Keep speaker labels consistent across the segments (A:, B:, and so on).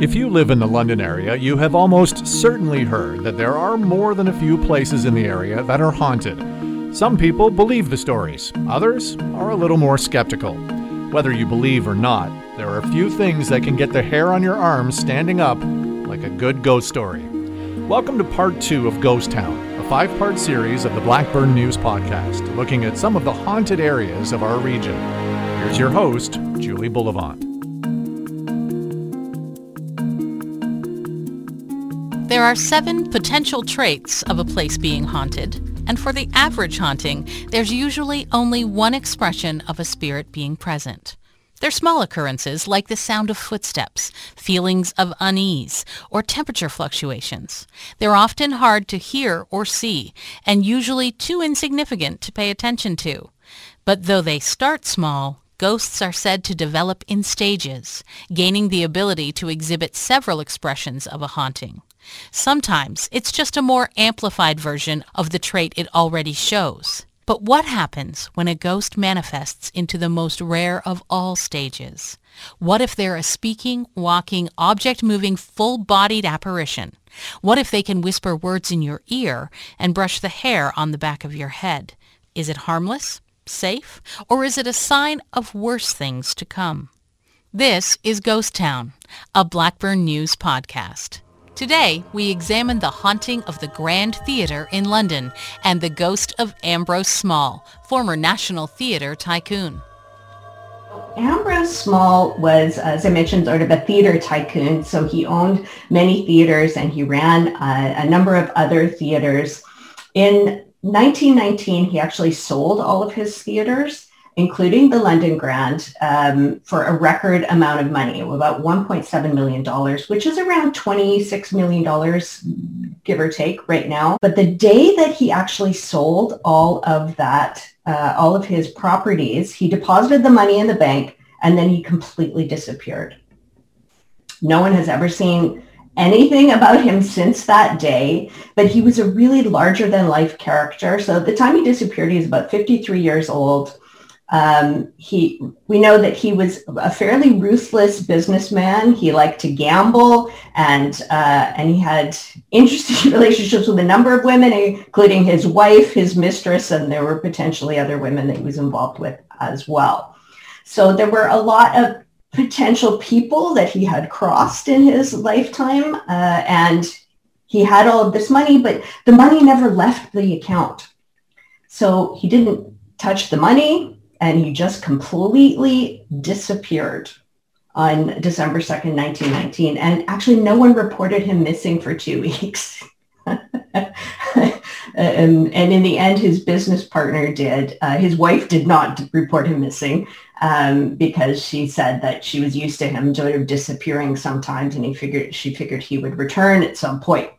A: If you live in the London area, you have almost certainly heard that there are more than a few places in the area that are haunted. Some people believe the stories, others are a little more skeptical. Whether you believe or not, there are a few things that can get the hair on your arms standing up like a good ghost story. Welcome to part two of Ghost Town, a five part series of the Blackburn News Podcast, looking at some of the haunted areas of our region. Here's your host, Julie Bullivant.
B: There are seven potential traits of a place being haunted, and for the average haunting, there's usually only one expression of a spirit being present. They're small occurrences like the sound of footsteps, feelings of unease, or temperature fluctuations. They're often hard to hear or see, and usually too insignificant to pay attention to. But though they start small, ghosts are said to develop in stages, gaining the ability to exhibit several expressions of a haunting. Sometimes it's just a more amplified version of the trait it already shows. But what happens when a ghost manifests into the most rare of all stages? What if they're a speaking, walking, object-moving, full-bodied apparition? What if they can whisper words in your ear and brush the hair on the back of your head? Is it harmless, safe, or is it a sign of worse things to come? This is Ghost Town, a Blackburn News podcast. Today, we examine the haunting of the Grand Theatre in London and the ghost of Ambrose Small, former National Theatre tycoon.
C: Ambrose Small was, as I mentioned, sort of a theater tycoon. So he owned many theaters and he ran uh, a number of other theaters. In 1919, he actually sold all of his theaters including the London Grand, um, for a record amount of money, about $1.7 million, which is around $26 million, give or take, right now. But the day that he actually sold all of that, uh, all of his properties, he deposited the money in the bank and then he completely disappeared. No one has ever seen anything about him since that day, but he was a really larger than life character. So at the time he disappeared, he was about 53 years old. Um, he, we know that he was a fairly ruthless businessman. He liked to gamble, and uh, and he had interesting relationships with a number of women, including his wife, his mistress, and there were potentially other women that he was involved with as well. So there were a lot of potential people that he had crossed in his lifetime, uh, and he had all of this money, but the money never left the account. So he didn't touch the money and he just completely disappeared on December 2nd, 1919. And actually, no one reported him missing for two weeks. and, and, in the end, his business partner did. Uh, his wife did not report him missing um, because she said that she was used to him sort of disappearing sometimes, and he figured she figured he would return at some point.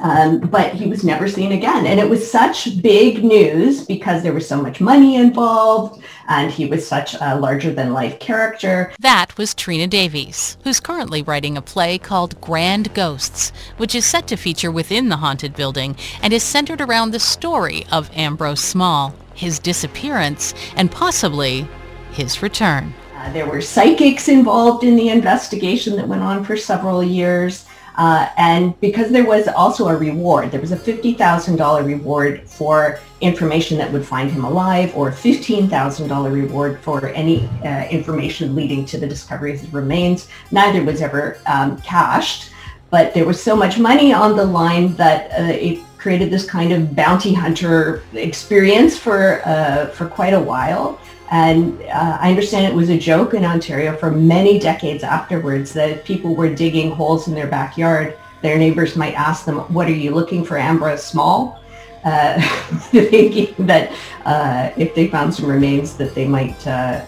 C: Um, but he was never seen again. And it was such big news because there was so much money involved and he was such a larger than life character.
B: That was Trina Davies, who's currently writing a play called Grand Ghosts, which is set to feature within the haunted building and is centered around the story of Ambrose Small, his disappearance, and possibly his return.
C: Uh, there were psychics involved in the investigation that went on for several years. Uh, and because there was also a reward, there was a $50,000 reward for information that would find him alive or a $15,000 reward for any uh, information leading to the discovery of his remains. Neither was ever um, cashed, but there was so much money on the line that uh, it created this kind of bounty hunter experience for, uh, for quite a while. And uh, I understand it was a joke in Ontario for many decades afterwards that if people were digging holes in their backyard, their neighbors might ask them, what are you looking for, Ambrose Small? Uh, thinking that uh, if they found some remains that they might uh,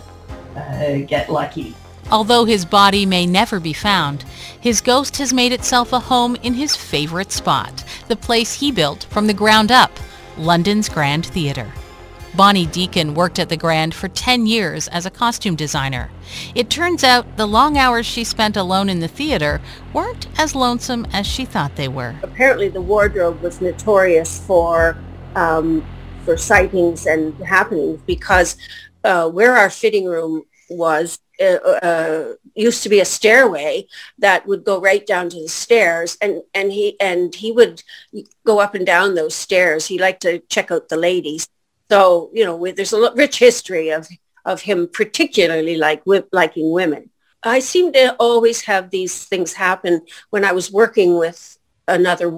C: uh, get lucky.
B: Although his body may never be found, his ghost has made itself a home in his favorite spot, the place he built from the ground up, London's Grand Theatre. Bonnie Deacon worked at the Grand for 10 years as a costume designer. It turns out the long hours she spent alone in the theater weren't as lonesome as she thought they were.
D: Apparently the wardrobe was notorious for um, for sightings and happenings because uh, where our fitting room was uh, uh, used to be a stairway that would go right down to the stairs and and he and he would go up and down those stairs he liked to check out the ladies so you know there's a rich history of of him particularly like liking women. I seem to always have these things happen when i was working with another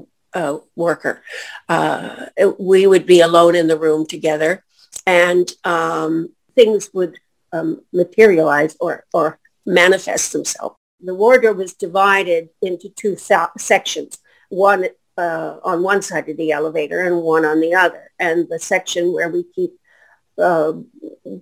D: uh, worker. Uh, we would be alone in the room together and um, things would um, materialize or, or manifest themselves. The wardrobe is divided into two sections, one uh, on one side of the elevator and one on the other. And the section where we keep uh,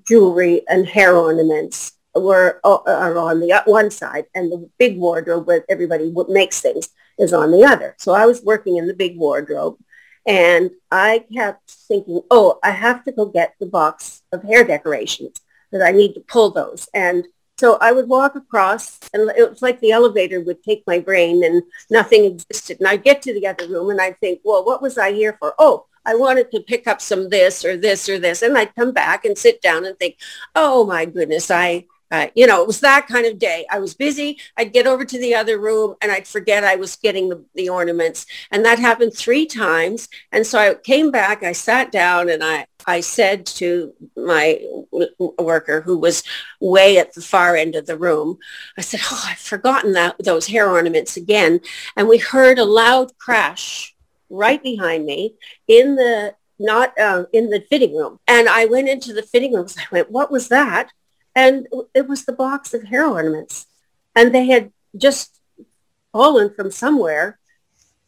D: jewelry and hair ornaments were uh, are on the one side, and the big wardrobe where everybody makes things is on the other. So I was working in the big wardrobe, and I kept thinking, oh, I have to go get the box of hair decorations that I need to pull those. And so I would walk across and it was like the elevator would take my brain and nothing existed. And I'd get to the other room and I'd think, well, what was I here for? Oh, I wanted to pick up some this or this or this. And I'd come back and sit down and think, oh my goodness, I uh, you know, it was that kind of day. I was busy. I'd get over to the other room and I'd forget I was getting the, the ornaments. And that happened three times. And so I came back, I sat down and I, I said to my worker who was way at the far end of the room, I said, oh, I've forgotten that those hair ornaments again. And we heard a loud crash right behind me in the not uh, in the fitting room. And I went into the fitting room. I went, what was that? And it was the box of hair ornaments. And they had just fallen from somewhere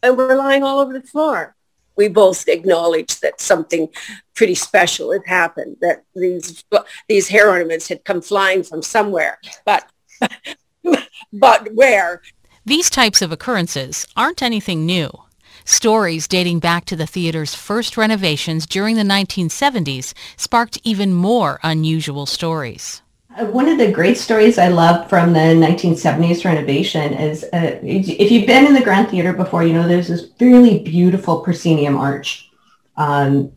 D: and were lying all over the floor. We both acknowledged that something pretty special had happened, that these, these hair ornaments had come flying from somewhere. But, but where?
B: These types of occurrences aren't anything new. Stories dating back to the theater's first renovations during the 1970s sparked even more unusual stories.
C: Uh, one of the great stories I love from the 1970s renovation is uh, if you've been in the Grand Theater before, you know there's this really beautiful proscenium arch um,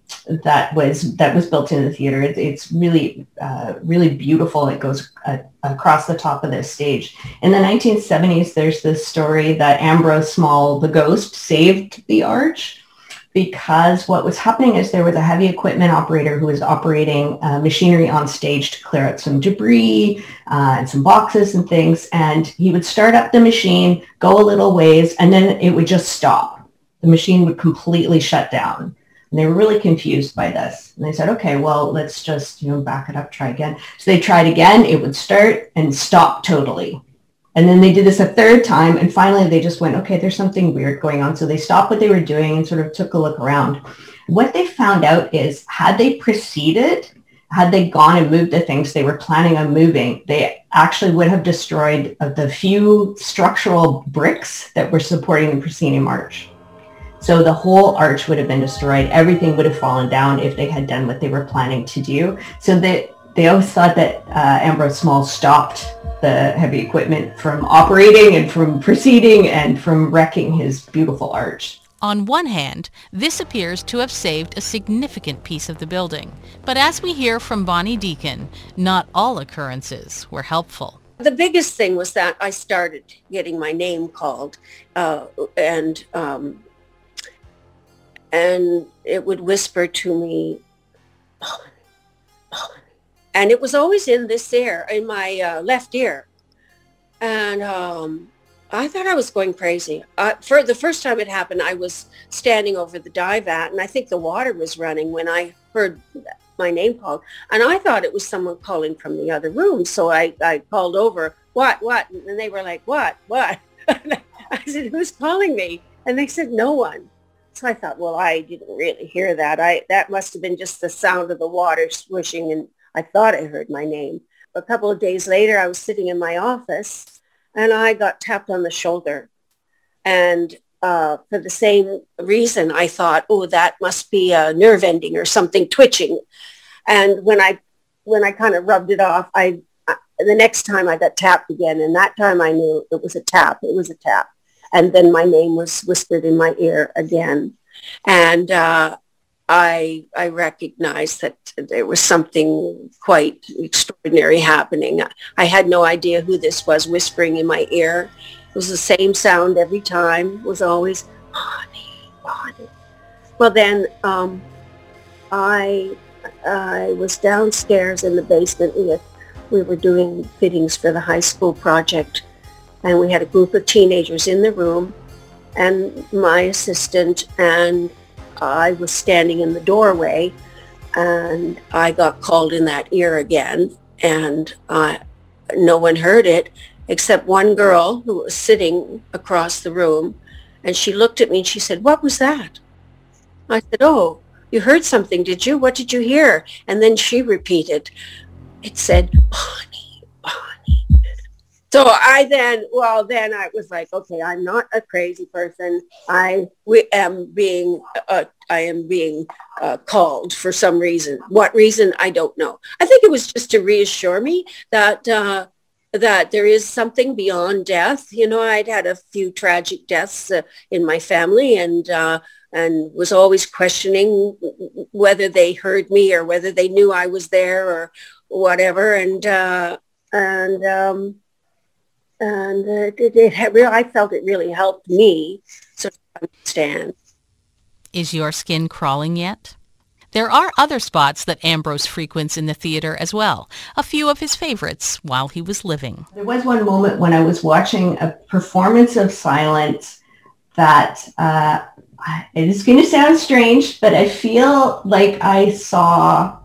C: that was that was built in the theater. It, it's really uh, really beautiful. It goes uh, across the top of the stage. In the 1970s, there's this story that Ambrose Small, the ghost, saved the arch because what was happening is there was a heavy equipment operator who was operating uh, machinery on stage to clear out some debris uh, and some boxes and things. And he would start up the machine, go a little ways, and then it would just stop. The machine would completely shut down. And they were really confused by this. And they said, okay, well, let's just, you know, back it up, try again. So they tried again. It would start and stop totally. And then they did this a third time. And finally, they just went, okay, there's something weird going on. So they stopped what they were doing and sort of took a look around. What they found out is had they proceeded, had they gone and moved the things they were planning on moving, they actually would have destroyed uh, the few structural bricks that were supporting the proscenium arch. So the whole arch would have been destroyed. Everything would have fallen down if they had done what they were planning to do. So they, they always thought that uh, Ambrose Small stopped the heavy equipment from operating and from proceeding and from wrecking his beautiful arch.
B: On one hand, this appears to have saved a significant piece of the building. But as we hear from Bonnie Deacon, not all occurrences were helpful.
D: The biggest thing was that I started getting my name called, uh, and um, and it would whisper to me, and it was always in this ear, in my uh, left ear. And um, I thought I was going crazy. Uh, for the first time it happened, I was standing over the dye vat, and I think the water was running when I heard my name called. And I thought it was someone calling from the other room. So I, I called over, what, what? And they were like, what, what? I said, who's calling me? And they said, no one. So I thought, well, I didn't really hear that. I that must have been just the sound of the water swishing and I thought I heard my name. A couple of days later, I was sitting in my office and I got tapped on the shoulder. And uh, for the same reason, I thought, oh, that must be a nerve ending or something twitching. And when I when I kind of rubbed it off, I the next time I got tapped again, and that time I knew it was a tap. It was a tap, and then my name was whispered in my ear again, and uh, I I recognized that there was something quite extraordinary happening. I had no idea who this was whispering in my ear. It was the same sound every time. It was always Bonnie, Bonnie. Well, then um, I I was downstairs in the basement. with we were doing fittings for the high school project, and we had a group of teenagers in the room, and my assistant and I was standing in the doorway and I got called in that ear again and no one heard it except one girl who was sitting across the room and she looked at me and she said, what was that? I said, oh, you heard something, did you? What did you hear? And then she repeated, it said, Bonnie, Bonnie. So I then, well, then I was like, okay, I'm not a crazy person. I we am being, uh, I am being uh, called for some reason. What reason? I don't know. I think it was just to reassure me that uh, that there is something beyond death. You know, I'd had a few tragic deaths uh, in my family, and uh, and was always questioning whether they heard me or whether they knew I was there or whatever. And uh, and um, and uh, it, it really, I felt it really helped me sort of understand.
B: Is your skin crawling yet? There are other spots that Ambrose frequents in the theater as well, a few of his favorites while he was living.
C: There was one moment when I was watching a performance of Silence that uh, it is going to sound strange, but I feel like I saw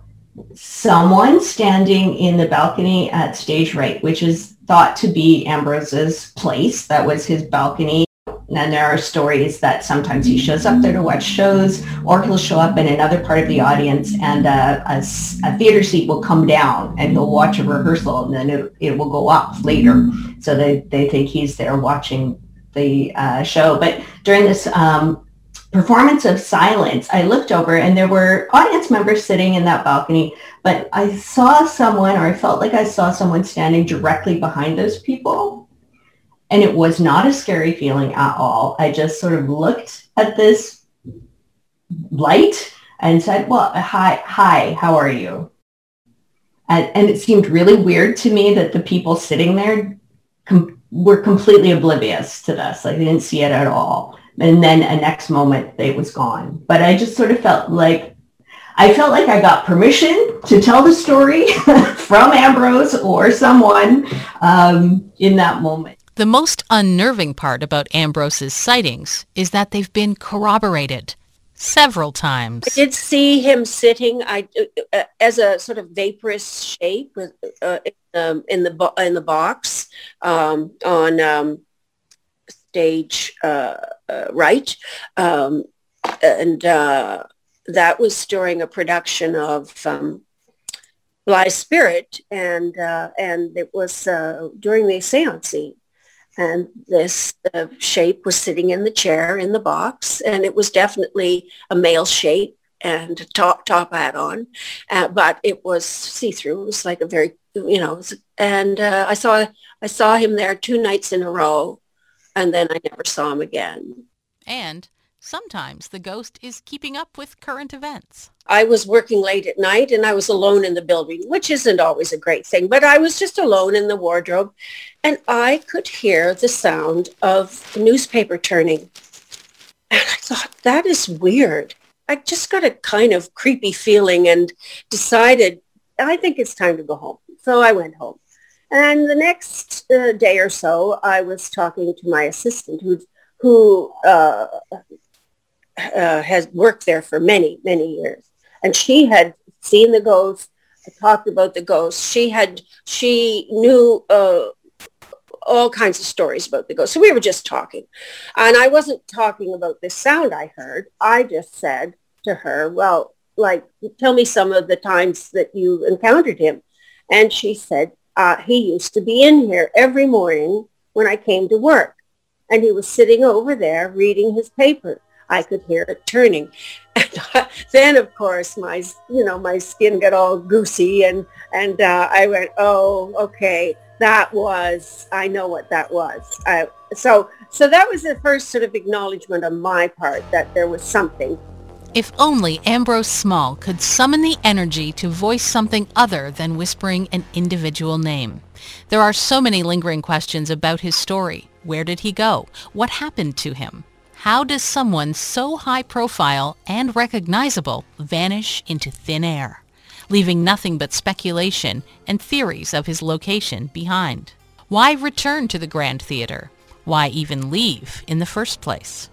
C: someone standing in the balcony at stage right, which is thought to be Ambrose's place. That was his balcony. And there are stories that sometimes he shows up there to watch shows or he'll show up in another part of the audience and a, a, a theater seat will come down and he'll watch a rehearsal and then it, it will go up later. So they, they think he's there watching the uh, show. But during this um, performance of silence, I looked over and there were audience members sitting in that balcony, but I saw someone or I felt like I saw someone standing directly behind those people. And it was not a scary feeling at all. I just sort of looked at this light and said, well, hi, hi, how are you? And, and it seemed really weird to me that the people sitting there com- were completely oblivious to this. Like they didn't see it at all and then a next moment it was gone. But I just sort of felt like I felt like I got permission to tell the story from Ambrose or someone um, in that moment.
B: The most unnerving part about Ambrose's sightings is that they've been corroborated several times.
D: I did see him sitting I, uh, uh as a sort of vaporous shape uh, in, um, in, the in the box um, on um, stage uh, uh, right. Um, and uh, that was during a production of um, Blithe Spirit, and uh, and it was uh, during the seance scene. And this uh, shape was sitting in the chair in the box, and it was definitely a male shape and top top hat on, uh, but it was see through. It was like a very you know, and uh, I saw I saw him there two nights in a row, and then I never saw him again.
B: And sometimes the ghost is keeping up with current events.
D: I was working late at night and I was alone in the building, which isn't always a great thing, but I was just alone in the wardrobe and I could hear the sound of the newspaper turning. And I thought, that is weird. I just got a kind of creepy feeling and decided, I think it's time to go home. So I went home. And the next uh, day or so, I was talking to my assistant who, who uh, uh, has worked there for many, many years. And she had seen the ghost, talked about the ghost. She had, she knew uh, all kinds of stories about the ghost. So we were just talking. And I wasn't talking about this sound I heard. I just said to her, well, like, tell me some of the times that you encountered him. And she said, uh, he used to be in here every morning when I came to work. And he was sitting over there reading his paper. I could hear it turning. And then, of course, my, you know, my skin got all goosey and, and uh, I went, oh, okay, that was, I know what that was. So, so that was the first sort of acknowledgement on my part that there was something
B: If only Ambrose Small could summon the energy to voice something other than whispering an individual name. There are so many lingering questions about his story. Where did he go? What happened to him? How does someone so high profile and recognizable vanish into thin air, leaving nothing but speculation and theories of his location behind? Why return to the Grand Theater? Why even leave in the first place?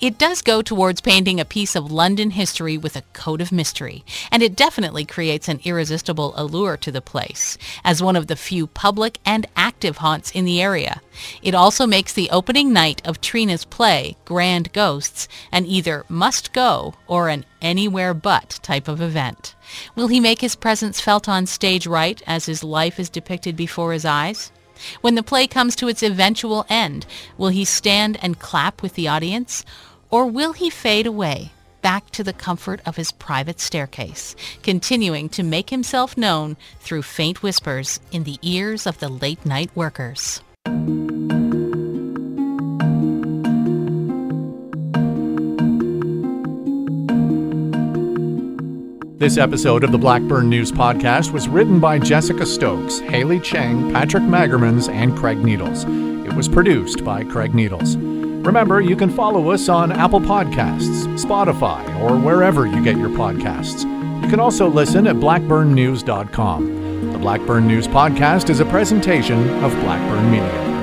B: It does go towards painting a piece of London history with a coat of mystery, and it definitely creates an irresistible allure to the place, as one of the few public and active haunts in the area. It also makes the opening night of Trina's play, Grand Ghosts, an either must-go or an anywhere but type of event. Will he make his presence felt on stage right as his life is depicted before his eyes? When the play comes to its eventual end, will he stand and clap with the audience? Or will he fade away, back to the comfort of his private staircase, continuing to make himself known through faint whispers in the ears of the late night workers?
A: This episode of the Blackburn News Podcast was written by Jessica Stokes, Haley Chang, Patrick Magermans, and Craig Needles. It was produced by Craig Needles. Remember, you can follow us on Apple Podcasts, Spotify, or wherever you get your podcasts. You can also listen at blackburnnews.com. The Blackburn News Podcast is a presentation of Blackburn Media.